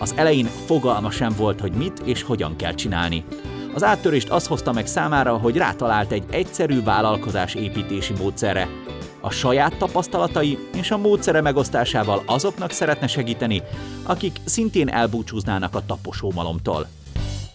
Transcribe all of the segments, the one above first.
Az elején fogalma sem volt, hogy mit és hogyan kell csinálni. Az áttörést az hozta meg számára, hogy rátalált egy egyszerű vállalkozás építési módszerre. A saját tapasztalatai és a módszere megosztásával azoknak szeretne segíteni, akik szintén elbúcsúznának a taposómalomtól.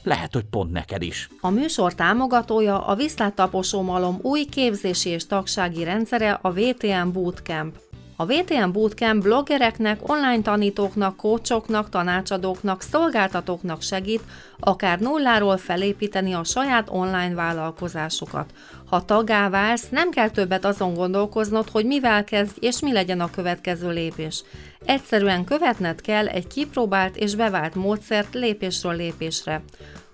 Lehet, hogy pont neked is. A műsor támogatója a Viszlát Taposómalom új képzési és tagsági rendszere a VTM Bootcamp. A VTM Bootcamp bloggereknek, online tanítóknak, kócsoknak, tanácsadóknak, szolgáltatóknak segít, akár nulláról felépíteni a saját online vállalkozásukat. Ha tagá válsz, nem kell többet azon gondolkoznod, hogy mivel kezdj és mi legyen a következő lépés. Egyszerűen követned kell egy kipróbált és bevált módszert lépésről lépésre.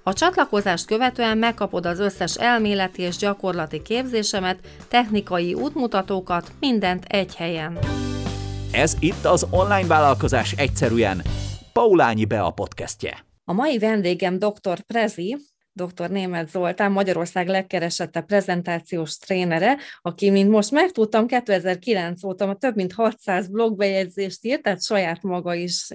A csatlakozást követően megkapod az összes elméleti és gyakorlati képzésemet, technikai útmutatókat, mindent egy helyen. Ez itt az Online Vállalkozás Egyszerűen, Paulányi Bea podcastje. A mai vendégem dr. Prezi, dr. Német Zoltán, Magyarország legkeresettebb prezentációs trénere, aki, mint most megtudtam, 2009 óta több mint 600 blogbejegyzést írt, tehát saját maga is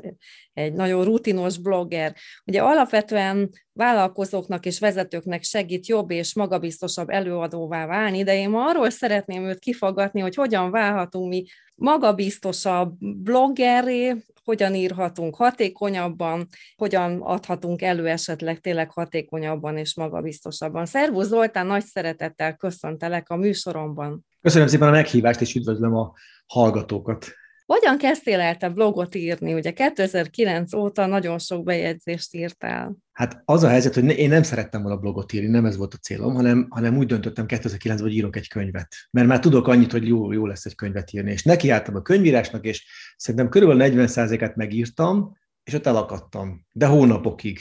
egy nagyon rutinos blogger. Ugye alapvetően vállalkozóknak és vezetőknek segít jobb és magabiztosabb előadóvá válni, de én ma arról szeretném őt kifogatni, hogy hogyan válhatunk mi magabiztosabb bloggerré, hogyan írhatunk hatékonyabban, hogyan adhatunk elő esetleg tényleg hatékonyabban és magabiztosabban. Szervusz Zoltán, nagy szeretettel köszöntelek a műsoromban. Köszönöm szépen a meghívást, és üdvözlöm a hallgatókat. Hogyan kezdtél el te blogot írni? Ugye 2009 óta nagyon sok bejegyzést írtál. Hát az a helyzet, hogy én nem szerettem volna blogot írni, nem ez volt a célom, hanem, hanem úgy döntöttem 2009-ben, hogy írok egy könyvet. Mert már tudok annyit, hogy jó, jó lesz egy könyvet írni. És nekiálltam a könyvírásnak, és szerintem körülbelül 40%-et megírtam, és ott elakadtam. De hónapokig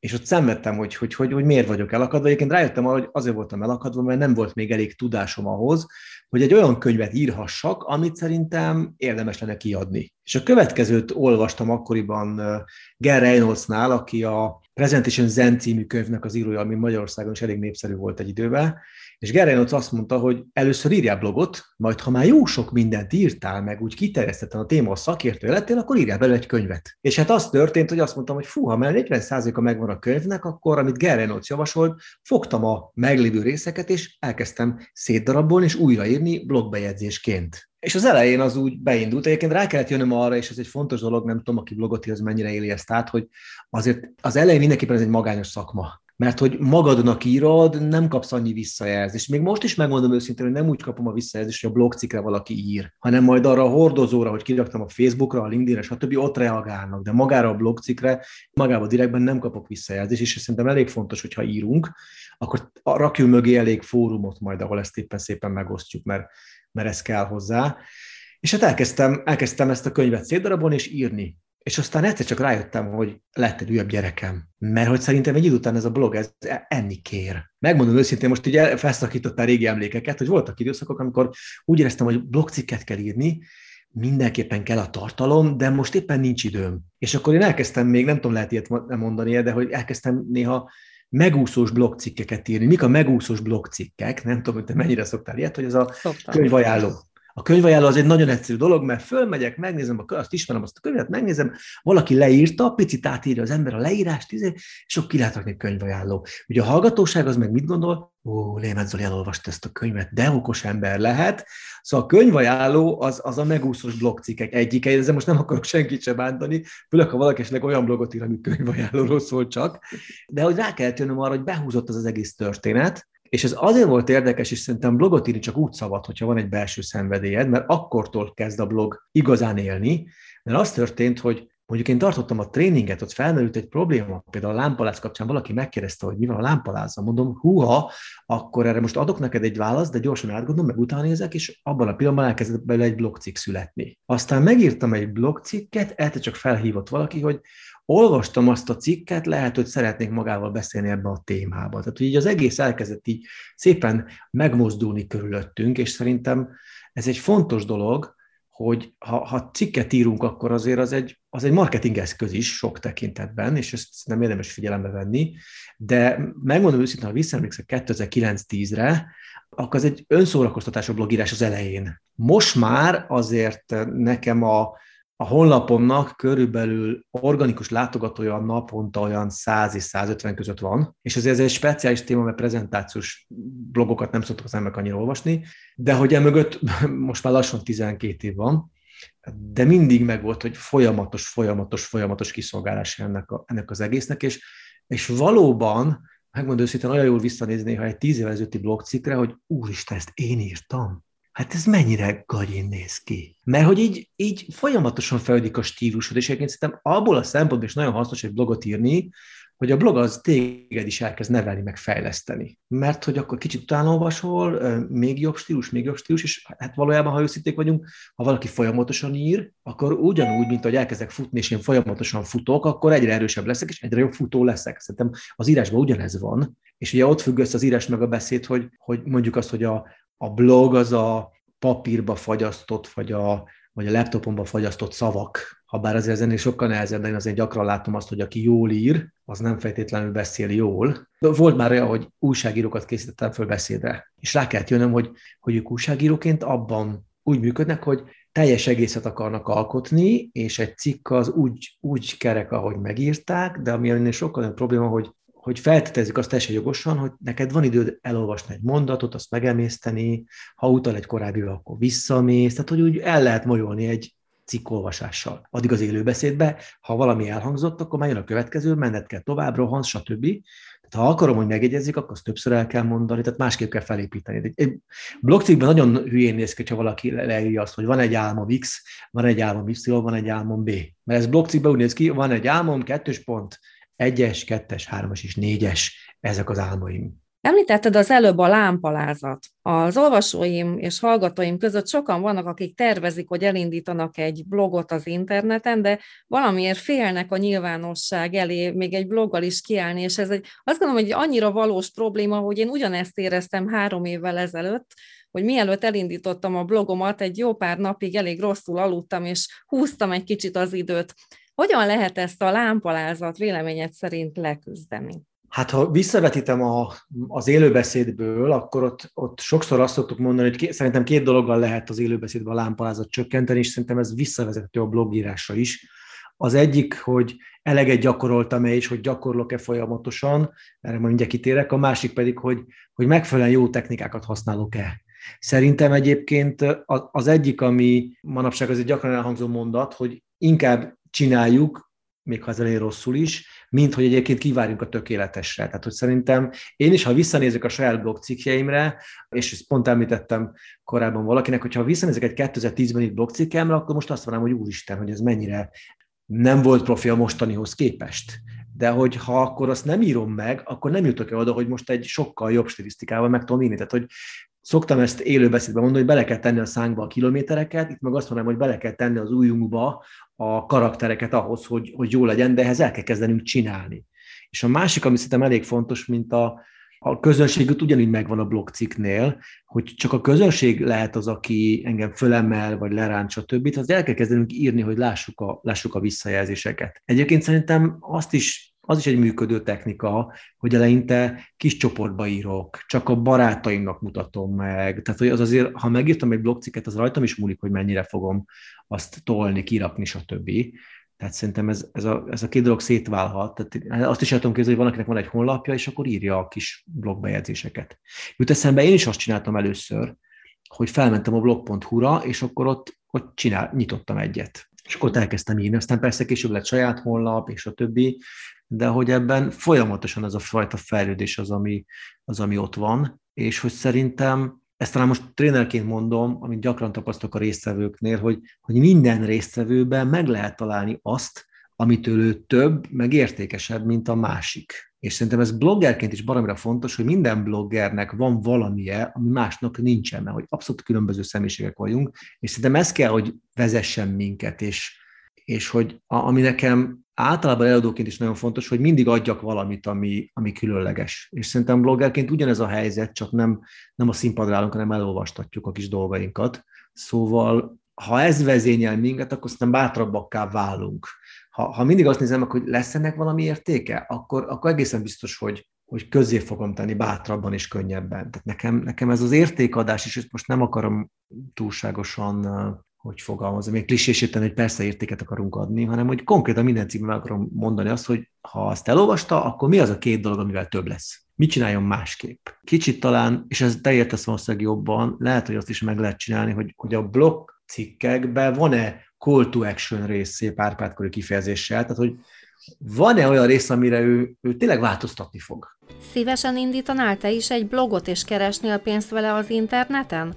és ott szenvedtem, hogy, hogy, hogy, hogy miért vagyok elakadva. Egyébként rájöttem arra, hogy azért voltam elakadva, mert nem volt még elég tudásom ahhoz, hogy egy olyan könyvet írhassak, amit szerintem érdemes lenne kiadni. És a következőt olvastam akkoriban Gary Reynoldsnál, aki a Presentation Zen című könyvnek az írója, ami Magyarországon is elég népszerű volt egy időben, és Gerenc azt mondta, hogy először írjál blogot, majd ha már jó sok mindent írtál, meg úgy kiterjesztettem a téma a szakértő lettél, akkor írjál belőle egy könyvet. És hát az történt, hogy azt mondtam, hogy fú, ha már 40%-a megvan a könyvnek, akkor amit Gerenc javasolt, fogtam a meglévő részeket, és elkezdtem szétdarabolni és újraírni blogbejegyzésként. És az elején az úgy beindult. Egyébként rá kellett jönnöm arra, és ez egy fontos dolog, nem tudom, aki blogot ír, az mennyire éli ezt át, hogy azért az elején mindenképpen ez egy magányos szakma mert hogy magadnak írod, nem kapsz annyi visszajelzést. Még most is megmondom őszintén, hogy nem úgy kapom a visszajelzést, hogy a blogcikre valaki ír, hanem majd arra a hordozóra, hogy kiraktam a Facebookra, a LinkedInre, stb. ott reagálnak, de magára a blogcikre, magába direktben nem kapok visszajelzést, és szerintem elég fontos, hogyha írunk, akkor rakjunk mögé elég fórumot majd, ahol ezt éppen szépen megosztjuk, mert, mert ez kell hozzá. És hát elkezdtem, elkezdtem ezt a könyvet szétdarabolni és írni. És aztán egyszer csak rájöttem, hogy lett egy újabb gyerekem. Mert hogy szerintem egy idő után ez a blog, ez enni kér. Megmondom őszintén, most ugye felszakítottál régi emlékeket, hogy voltak időszakok, amikor úgy éreztem, hogy blogcikket kell írni, mindenképpen kell a tartalom, de most éppen nincs időm. És akkor én elkezdtem még, nem tudom, lehet ilyet mondani, de hogy elkezdtem néha megúszós blogcikkeket írni. Mik a megúszós blogcikkek? Nem tudom, hogy te mennyire szoktál ilyet, hogy ez a könyvajánló a könyvajánló az egy nagyon egyszerű dolog, mert fölmegyek, megnézem, azt ismerem azt a könyvet, megnézem, valaki leírta, picit átírja az ember a leírást, és akkor ki lehet rakni könyvajánló. Ugye a hallgatóság az meg mit gondol? Ó, Lémet Zoli elolvasta ezt a könyvet, de okos ember lehet. Szóval a könyvajánló az, az a megúszós blogcikkek egyike, ezzel most nem akarok senkit sem bántani, főleg ha valaki esetleg olyan blogot ír, ami könyvajánlóról szól csak, de hogy rá kellett jönnöm arra, hogy behúzott az az egész történet, és ez azért volt érdekes, és szerintem blogot írni csak úgy szabad, hogyha van egy belső szenvedélyed, mert akkortól kezd a blog igazán élni, mert az történt, hogy mondjuk én tartottam a tréninget, ott felmerült egy probléma, például a lámpaláz kapcsán valaki megkérdezte, hogy mi van a lámpalázzal, mondom, húha, akkor erre most adok neked egy választ, de gyorsan átgondolom, meg utána nézek, és abban a pillanatban elkezdett belőle egy blogcikk születni. Aztán megírtam egy blogcikket, egyszer csak felhívott valaki, hogy olvastam azt a cikket, lehet, hogy szeretnék magával beszélni ebbe a témába. Tehát hogy így az egész elkezdett így szépen megmozdulni körülöttünk, és szerintem ez egy fontos dolog, hogy ha, ha cikket írunk, akkor azért az egy, az egy marketingeszköz is sok tekintetben, és ezt nem érdemes figyelembe venni, de megmondom őszintén, ha visszaemlékszek 2009-10-re, akkor az egy önszórakoztatású blogírás az elején. Most már azért nekem a, a honlapomnak körülbelül organikus látogatója naponta olyan 100 és 150 között van, és azért ez egy speciális téma, mert prezentációs blogokat nem szoktak az emberek annyira olvasni, de hogy emögött most már lassan 12 év van, de mindig meg volt, hogy folyamatos, folyamatos, folyamatos kiszolgálás ennek, a, ennek az egésznek, és, és valóban, megmondom őszintén, olyan jól visszanézni, ha egy tíz évvel ezelőtti blogcikkre, hogy úristen, ezt én írtam hát ez mennyire gagyin néz ki. Mert hogy így, így folyamatosan fejlődik a stílusod, és egyébként szerintem abból a szempontból is nagyon hasznos egy blogot írni, hogy a blog az téged is elkezd nevelni, meg fejleszteni. Mert hogy akkor kicsit utána olvasol, még jobb stílus, még jobb stílus, és hát valójában, ha őszinték vagyunk, ha valaki folyamatosan ír, akkor ugyanúgy, mint hogy elkezdek futni, és én folyamatosan futok, akkor egyre erősebb leszek, és egyre jobb futó leszek. Szerintem az írásban ugyanez van, és ugye ott függ össze az írás meg a beszéd, hogy, hogy mondjuk azt, hogy a, a blog az a papírba fagyasztott, vagy a, vagy a laptopomba fagyasztott szavak, ha bár azért ennél sokkal nehezebb, én azért gyakran látom azt, hogy aki jól ír, az nem feltétlenül beszél jól. De volt már olyan, hogy újságírókat készítettem föl beszédre, és rá kellett jönnöm, hogy, hogy ők újságíróként abban úgy működnek, hogy teljes egészet akarnak alkotni, és egy cikk az úgy, úgy kerek, ahogy megírták, de ami ennél sokkal nagyobb probléma, hogy hogy feltételezzük azt teljesen jogosan, hogy neked van időd elolvasni egy mondatot, azt megemészteni, ha utal egy korábbi, akkor visszamész, tehát hogy úgy el lehet molyolni egy cikkolvasással. Addig az élőbeszédbe, ha valami elhangzott, akkor már jön a következő, menned kell tovább, rohansz, stb. Tehát ha akarom, hogy megjegyezzék, akkor azt többször el kell mondani, tehát másképp kell felépíteni. Egy blogcikkben nagyon hülyén néz ki, ha valaki leírja azt, hogy van egy álmom X, van egy álmom Y, van egy álmom B. Mert ez blogcikkben úgy néz ki, van egy álmom, kettős pont, egyes, kettes, hármas és négyes, ezek az álmaim. Említetted az előbb a lámpalázat. Az olvasóim és hallgatóim között sokan vannak, akik tervezik, hogy elindítanak egy blogot az interneten, de valamiért félnek a nyilvánosság elé még egy bloggal is kiállni, és ez egy, azt gondolom, hogy annyira valós probléma, hogy én ugyanezt éreztem három évvel ezelőtt, hogy mielőtt elindítottam a blogomat, egy jó pár napig elég rosszul aludtam, és húztam egy kicsit az időt. Hogyan lehet ezt a lámpalázat véleményed szerint leküzdeni? Hát ha visszavetítem a, az élőbeszédből, akkor ott, ott sokszor azt szoktuk mondani, hogy ké, szerintem két dologgal lehet az élőbeszédben a lámpalázat csökkenteni, és szerintem ez visszavezethető a blogírásra is. Az egyik, hogy eleget gyakoroltam-e, és hogy gyakorlok-e folyamatosan, erre majd mindjárt kitérek, a másik pedig, hogy, hogy megfelelően jó technikákat használok-e. Szerintem egyébként az egyik, ami manapság azért gyakran elhangzó mondat, hogy inkább csináljuk, még ha ez elég rosszul is, mint hogy egyébként kivárjunk a tökéletesre. Tehát, hogy szerintem én is, ha visszanézek a saját blog cikkjeimre, és ezt pont említettem korábban valakinek, hogyha visszanézek egy 2010-ben itt blog cikkemre, akkor most azt mondom, hogy úristen, hogy ez mennyire nem volt profi a mostanihoz képest. De hogy ha akkor azt nem írom meg, akkor nem jutok el oda, hogy most egy sokkal jobb stilisztikával meg tudom írni. Tehát, hogy szoktam ezt élőbeszédben mondani, hogy bele kell tenni a szánkba a kilométereket, itt meg azt mondom, hogy bele kell tenni az ujjunkba a karaktereket ahhoz, hogy, hogy jó legyen, de ehhez el kell kezdenünk csinálni. És a másik, ami szerintem elég fontos, mint a, a közönséget ugyanígy megvan a blogcikknél, hogy csak a közönség lehet az, aki engem fölemel, vagy leránt, stb. Az el kell kezdenünk írni, hogy lássuk a, lássuk a visszajelzéseket. Egyébként szerintem azt is az is egy működő technika, hogy eleinte kis csoportba írok, csak a barátaimnak mutatom meg. Tehát, hogy az azért, ha megírtam egy blogcikket, az rajtam is múlik, hogy mennyire fogom azt tolni, kirakni, stb. Tehát szerintem ez, ez, a, ez a két dolog szétválhat. Tehát azt is tudom képzelni, hogy valakinek van egy honlapja, és akkor írja a kis blogbejegyzéseket. Jut eszembe, én is azt csináltam először, hogy felmentem a blog.hu-ra, és akkor ott, ott csinál, nyitottam egyet. És akkor elkezdtem írni. Aztán persze később lett saját honlap, és a többi, de hogy ebben folyamatosan ez a fajta fejlődés az, ami, az, ami ott van, és hogy szerintem ezt talán most trénerként mondom, amit gyakran tapasztalok a résztvevőknél, hogy, hogy minden résztvevőben meg lehet találni azt, amitől ő több, meg értékesebb, mint a másik. És szerintem ez bloggerként is baromira fontos, hogy minden bloggernek van valamije, ami másnak nincsen, mert hogy abszolút különböző személyiségek vagyunk, és szerintem ez kell, hogy vezessen minket, és, és hogy a, ami nekem általában előadóként is nagyon fontos, hogy mindig adjak valamit, ami, ami különleges. És szerintem bloggerként ugyanez a helyzet, csak nem, nem a színpadra állunk, hanem elolvastatjuk a kis dolgainkat. Szóval ha ez vezényel minket, akkor szerintem bátrabbakká válunk. Ha, ha mindig azt nézem hogy lesz ennek valami értéke, akkor, akkor egészen biztos, hogy, hogy közé fogom tenni bátrabban és könnyebben. Tehát nekem, nekem ez az értékadás is, most nem akarom túlságosan hogy fogalmazom, még klisésíteni, hogy persze értéket akarunk adni, hanem hogy konkrétan minden címben akarom mondani azt, hogy ha azt elolvasta, akkor mi az a két dolog, amivel több lesz? Mit csináljon másképp? Kicsit talán, és ez te értesz valószínűleg jobban, lehet, hogy azt is meg lehet csinálni, hogy, hogy a blog cikkekben van-e call to action rész szép árpádkori kifejezéssel, tehát hogy van-e olyan rész, amire ő, ő tényleg változtatni fog? Szívesen indítanál te is egy blogot és keresnél pénzt vele az interneten?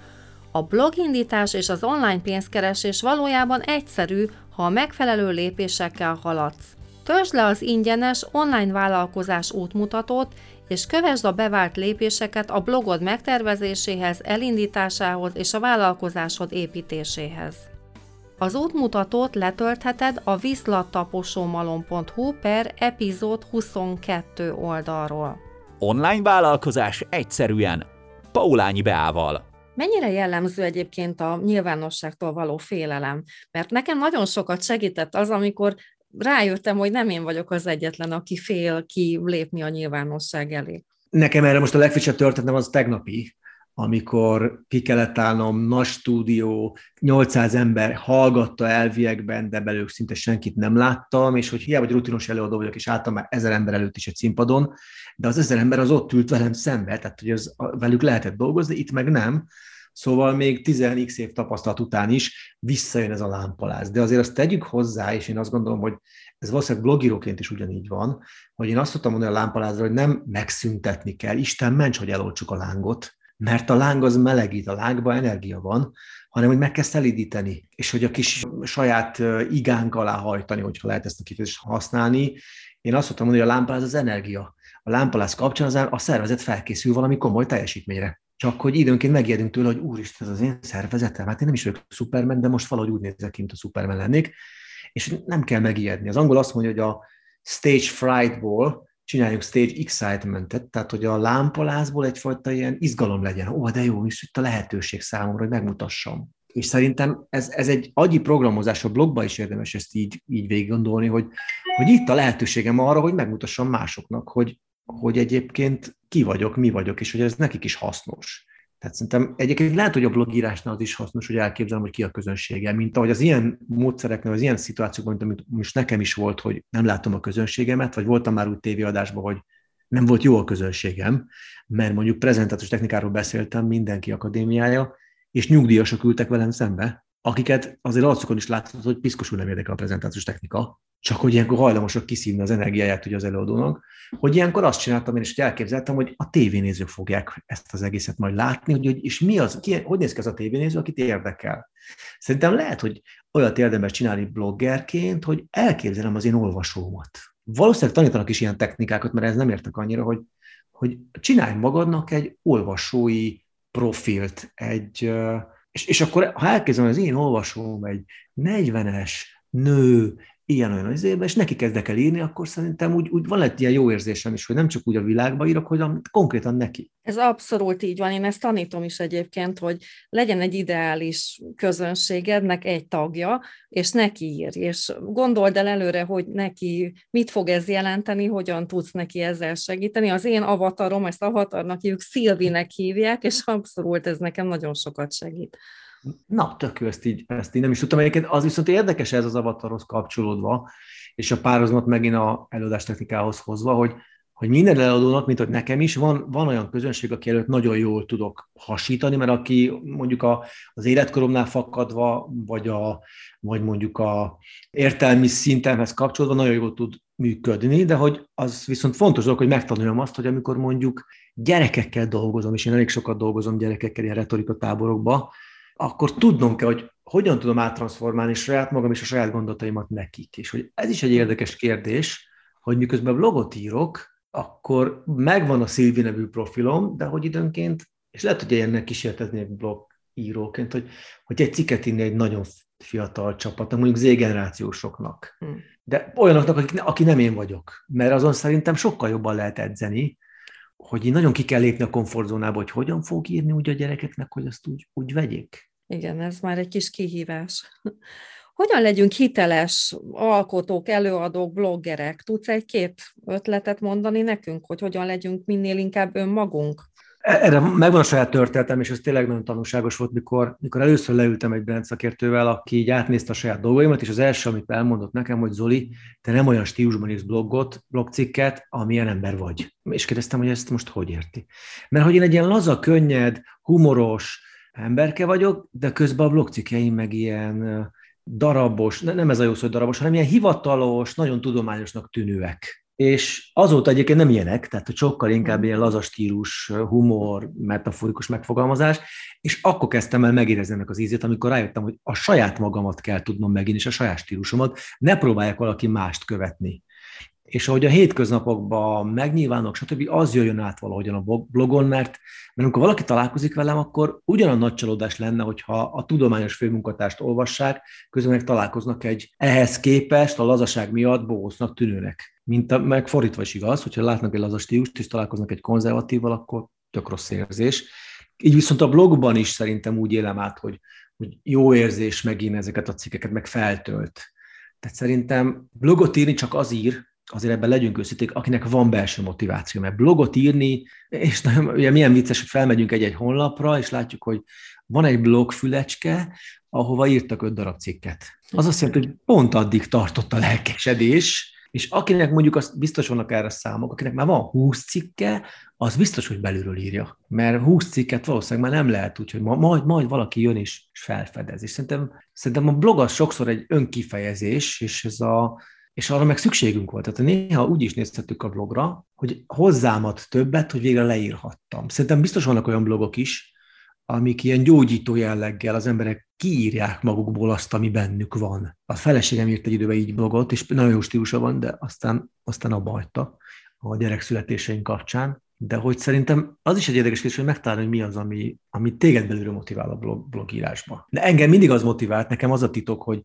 A blogindítás és az online pénzkeresés valójában egyszerű, ha a megfelelő lépésekkel haladsz. Töltsd le az ingyenes online vállalkozás útmutatót, és kövesd a bevált lépéseket a blogod megtervezéséhez, elindításához és a vállalkozásod építéséhez. Az útmutatót letöltheted a viszlattaposómalom.hu per epizód 22 oldalról. Online vállalkozás egyszerűen, Paulányi Beával. Mennyire jellemző egyébként a nyilvánosságtól való félelem? Mert nekem nagyon sokat segített az, amikor rájöttem, hogy nem én vagyok az egyetlen, aki fél ki lépni a nyilvánosság elé. Nekem erre most a legfrissebb történetem az tegnapi, amikor ki kellett állnom, nagy stúdió, 800 ember hallgatta elviekben, de belőlük szinte senkit nem láttam, és hogy hiába, hogy rutinos előadó vagyok, és álltam már ezer ember előtt is egy színpadon, de az ezer ember az ott ült velem szembe, tehát hogy az, velük lehetett dolgozni, itt meg nem, Szóval még 10x év tapasztalat után is visszajön ez a lámpaláz. De azért azt tegyük hozzá, és én azt gondolom, hogy ez valószínűleg blogíróként is ugyanígy van, hogy én azt tudtam mondani a lámpalázra, hogy nem megszüntetni kell, Isten ments, hogy eloltsuk a lángot, mert a láng az melegít, a lángban energia van, hanem hogy meg kell szelidíteni, és hogy a kis saját igánk alá hajtani, hogyha lehet ezt a kifejezést használni. Én azt mondtam mondani, hogy a lámpaláz az energia. A lámpaláz kapcsán a szervezet felkészül valami komoly teljesítményre. Csak hogy időnként megijedünk tőle, hogy úristen, ez az én szervezetem, hát én nem is vagyok Superman, de most valahogy úgy nézek mint a Superman lennék, és nem kell megijedni. Az angol azt mondja, hogy a stage frightból csináljunk stage excitementet, tehát hogy a lámpalázból egyfajta ilyen izgalom legyen. Ó, de jó, és itt a lehetőség számomra, hogy megmutassam. És szerintem ez, ez egy agyi programozás, a blogban is érdemes ezt így, így végig gondolni, hogy, hogy itt a lehetőségem arra, hogy megmutassam másoknak, hogy, hogy egyébként ki vagyok, mi vagyok, és hogy ez nekik is hasznos. Tehát szerintem egyébként lehet, hogy a blogírásnál az is hasznos, hogy elképzelem, hogy ki a közönsége, mint ahogy az ilyen módszereknél, az ilyen szituációkban, mint amit most nekem is volt, hogy nem látom a közönségemet, vagy voltam már úgy tévéadásban, hogy nem volt jó a közönségem, mert mondjuk prezentációs technikáról beszéltem, mindenki akadémiája, és nyugdíjasok ültek velem szembe, akiket azért arcukon is láthatod, hogy piszkosul nem érdekel a prezentációs technika, csak hogy ilyenkor hajlamosak kiszívni az energiáját ugye az előadónak, hogy ilyenkor azt csináltam én, és elképzeltem, hogy a tévénézők fogják ezt az egészet majd látni, hogy, és mi az, ki, hogy néz ki az a tévénéző, akit érdekel. Szerintem lehet, hogy olyat érdemes csinálni bloggerként, hogy elképzelem az én olvasómat. Valószínűleg tanítanak is ilyen technikákat, mert ez nem értek annyira, hogy, hogy csinálj magadnak egy olvasói profilt, egy, és, és akkor ha elkezdem az én olvasóm egy 40-es nő, ilyen-olyan izébe, és neki kezdek el írni, akkor szerintem úgy, úgy van egy ilyen jó érzésem is, hogy nem csak úgy a világba írok, hogy konkrétan neki. Ez abszolút így van, én ezt tanítom is egyébként, hogy legyen egy ideális közönségednek egy tagja, és neki írj, és gondold el előre, hogy neki mit fog ez jelenteni, hogyan tudsz neki ezzel segíteni. Az én avatarom, ezt avatarnak hívjuk, Szilvinek hívják, és abszolút ez nekem nagyon sokat segít. Na, tök jó, ezt így, ezt így nem is tudtam. Egyébként az viszont érdekes ez az avatarhoz kapcsolódva, és a párhuzamot megint a előadás technikához hozva, hogy, hogy minden előadónak, mint hogy nekem is, van, van olyan közönség, aki előtt nagyon jól tudok hasítani, mert aki mondjuk a, az életkoromnál fakadva, vagy, a, vagy mondjuk a értelmi szintemhez kapcsolódva nagyon jól tud működni, de hogy az viszont fontos dolog, hogy megtanuljam azt, hogy amikor mondjuk gyerekekkel dolgozom, és én elég sokat dolgozom gyerekekkel ilyen retorika táborokba, akkor tudnom kell, hogy hogyan tudom áttransformálni saját magam és a saját gondolataimat nekik. És hogy ez is egy érdekes kérdés, hogy miközben blogot írok, akkor megvan a Szilvi nevű profilom, de hogy időnként, és lehet, hogy ennek egy blog íróként, hogy, hogy egy cikket írni egy nagyon fiatal csapatnak, mondjuk z-generációsoknak. Hmm. De olyanoknak, akik, aki nem én vagyok. Mert azon szerintem sokkal jobban lehet edzeni, hogy így nagyon ki kell lépni a komfortzónába, hogy hogyan fog írni úgy a gyerekeknek, hogy azt úgy, úgy vegyék. Igen, ez már egy kis kihívás. Hogyan legyünk hiteles alkotók, előadók, bloggerek? Tudsz egy-két ötletet mondani nekünk, hogy hogyan legyünk minél inkább önmagunk? Erre megvan a saját történetem, és ez tényleg nagyon tanulságos volt, mikor, mikor először leültem egy brand szakértővel, aki így átnézte a saját dolgaimat, és az első, amit elmondott nekem, hogy Zoli, te nem olyan stílusban írsz blogot, blogcikket, amilyen ember vagy. És kérdeztem, hogy ezt most hogy érti. Mert hogy én egy ilyen laza, könnyed, humoros emberke vagyok, de közben a blogcikkeim meg ilyen darabos, nem ez a jó szó, hogy darabos, hanem ilyen hivatalos, nagyon tudományosnak tűnőek és azóta egyébként nem ilyenek, tehát sokkal inkább ilyen lazas stílus, humor, metaforikus megfogalmazás, és akkor kezdtem el megérezni ennek az ízét, amikor rájöttem, hogy a saját magamat kell tudnom megint, és a saját stílusomat, ne próbáljak valaki mást követni és ahogy a hétköznapokban megnyilvánulok, stb., az jöjjön át valahogyan a blogon, mert, mert amikor valaki találkozik velem, akkor ugyanaz nagy csalódás lenne, hogyha a tudományos főmunkatást olvassák, közben meg találkoznak egy ehhez képest a lazaság miatt bohócnak tűnőnek. Mint a, meg fordítva is igaz, hogyha látnak egy lazas stílust, és találkoznak egy konzervatívval, akkor tök rossz érzés. Így viszont a blogban is szerintem úgy élem át, hogy, hogy jó érzés megint ezeket a cikkeket meg feltölt. Tehát szerintem blogot írni csak az ír, azért ebben legyünk őszinték, akinek van belső motiváció, mert blogot írni, és nagyon, ugye milyen vicces, hogy felmegyünk egy-egy honlapra, és látjuk, hogy van egy blogfülecske, ahova írtak öt darab cikket. Az azt jelenti, hogy pont addig tartott a lelkesedés, és akinek mondjuk azt biztos vannak erre számok, akinek már van 20 cikke, az biztos, hogy belülről írja. Mert 20 cikket valószínűleg már nem lehet úgy, hogy majd, majd valaki jön és felfedez. És szerintem, szerintem a blog az sokszor egy önkifejezés, és ez a, és arra meg szükségünk volt. Tehát néha úgy is nézhetük a blogra, hogy hozzám ad többet, hogy végre leírhattam. Szerintem biztos vannak olyan blogok is, amik ilyen gyógyító jelleggel az emberek kiírják magukból azt, ami bennük van. A feleségem írt egy időben így blogot, és nagyon jó stílusa van, de aztán, aztán abba hagyta a gyerek születéseink kapcsán. De hogy szerintem az is egy érdekes kérdés, hogy megtalálni, hogy mi az, ami, ami téged belülről motivál a blog, blogírásba. De engem mindig az motivált, nekem az a titok, hogy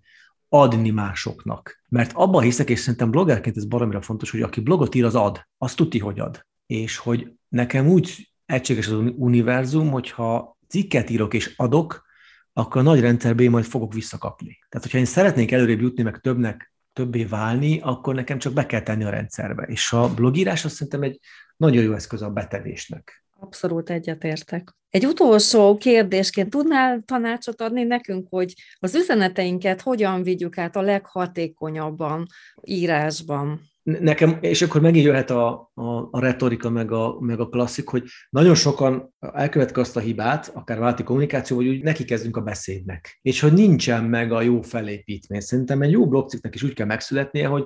adni másoknak. Mert abban hiszek, és szerintem bloggerként ez baromira fontos, hogy aki blogot ír, az ad. Azt tudti, hogy ad. És hogy nekem úgy egységes az univerzum, hogyha cikket írok és adok, akkor a nagy rendszerbe majd fogok visszakapni. Tehát, hogyha én szeretnék előrébb jutni, meg többnek, többé válni, akkor nekem csak be kell tenni a rendszerbe. És a blogírás azt szerintem egy nagyon jó eszköz a betevésnek. Abszolút egyetértek. Egy utolsó kérdésként tudnál tanácsot adni nekünk, hogy az üzeneteinket hogyan vigyük át a leghatékonyabban írásban? Nekem, és akkor megint jöhet a, a, a retorika, meg a, meg a klasszik, hogy nagyon sokan elkövetik azt a hibát, akár válti kommunikáció, hogy úgy neki kezdünk a beszédnek, és hogy nincsen meg a jó felépítmény. Szerintem egy jó blogcikknek is úgy kell megszületnie, hogy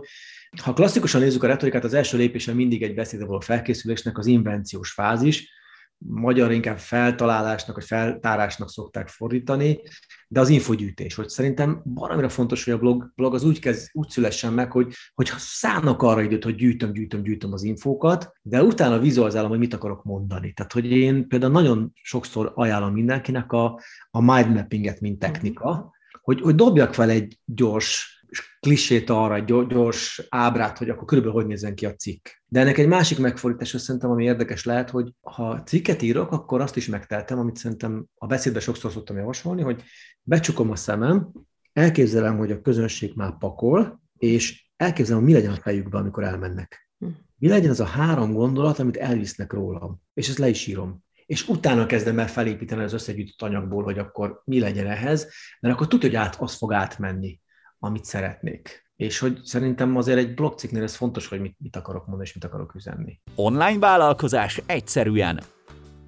ha klasszikusan nézzük a retorikát, az első lépése mindig egy beszédre való felkészülésnek az invenciós fázis, magyar inkább feltalálásnak, vagy feltárásnak szokták fordítani, de az infogyűjtés, hogy szerintem valamire fontos, hogy a blog, blog az úgy, kezd, úgy szülessen meg, hogy, hogy szállnak arra időt, hogy gyűjtöm, gyűjtöm, gyűjtöm az infókat, de utána vizualizálom, hogy mit akarok mondani. Tehát, hogy én például nagyon sokszor ajánlom mindenkinek a, a mind mappinget, mint technika, hogy, hogy dobjak fel egy gyors klisét arra, egy gyors ábrát, hogy akkor körülbelül hogy nézzen ki a cikk. De ennek egy másik megfordítás, szerintem, ami érdekes lehet, hogy ha cikket írok, akkor azt is megteltem, amit szerintem a beszédben sokszor szoktam javasolni, hogy becsukom a szemem, elképzelem, hogy a közönség már pakol, és elképzelem, hogy mi legyen a fejükben, amikor elmennek. Hm. Mi legyen az a három gondolat, amit elvisznek rólam, és ezt le is írom és utána kezdem el felépíteni az összegyűjtött anyagból, hogy akkor mi legyen ehhez, mert akkor tudja, hogy át, az fog átmenni amit szeretnék. És hogy szerintem azért egy blogcikknél ez fontos, hogy mit, mit akarok mondani, és mit akarok üzenni. Online vállalkozás egyszerűen.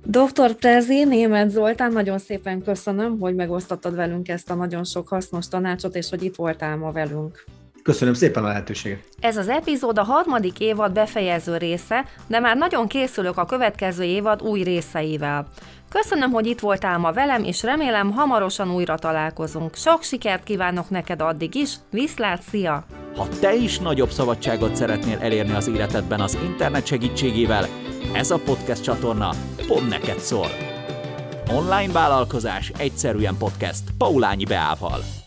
Dr. Prezi, Német Zoltán, nagyon szépen köszönöm, hogy megosztottad velünk ezt a nagyon sok hasznos tanácsot, és hogy itt voltál ma velünk. Köszönöm szépen a lehetőséget. Ez az epizód a harmadik évad befejező része, de már nagyon készülök a következő évad új részeivel. Köszönöm, hogy itt voltál ma velem, és remélem hamarosan újra találkozunk. Sok sikert kívánok neked addig is, viszlát, szia! Ha te is nagyobb szabadságot szeretnél elérni az életedben az internet segítségével, ez a podcast csatorna pont neked szól. Online vállalkozás egyszerűen podcast Paulányi Beával.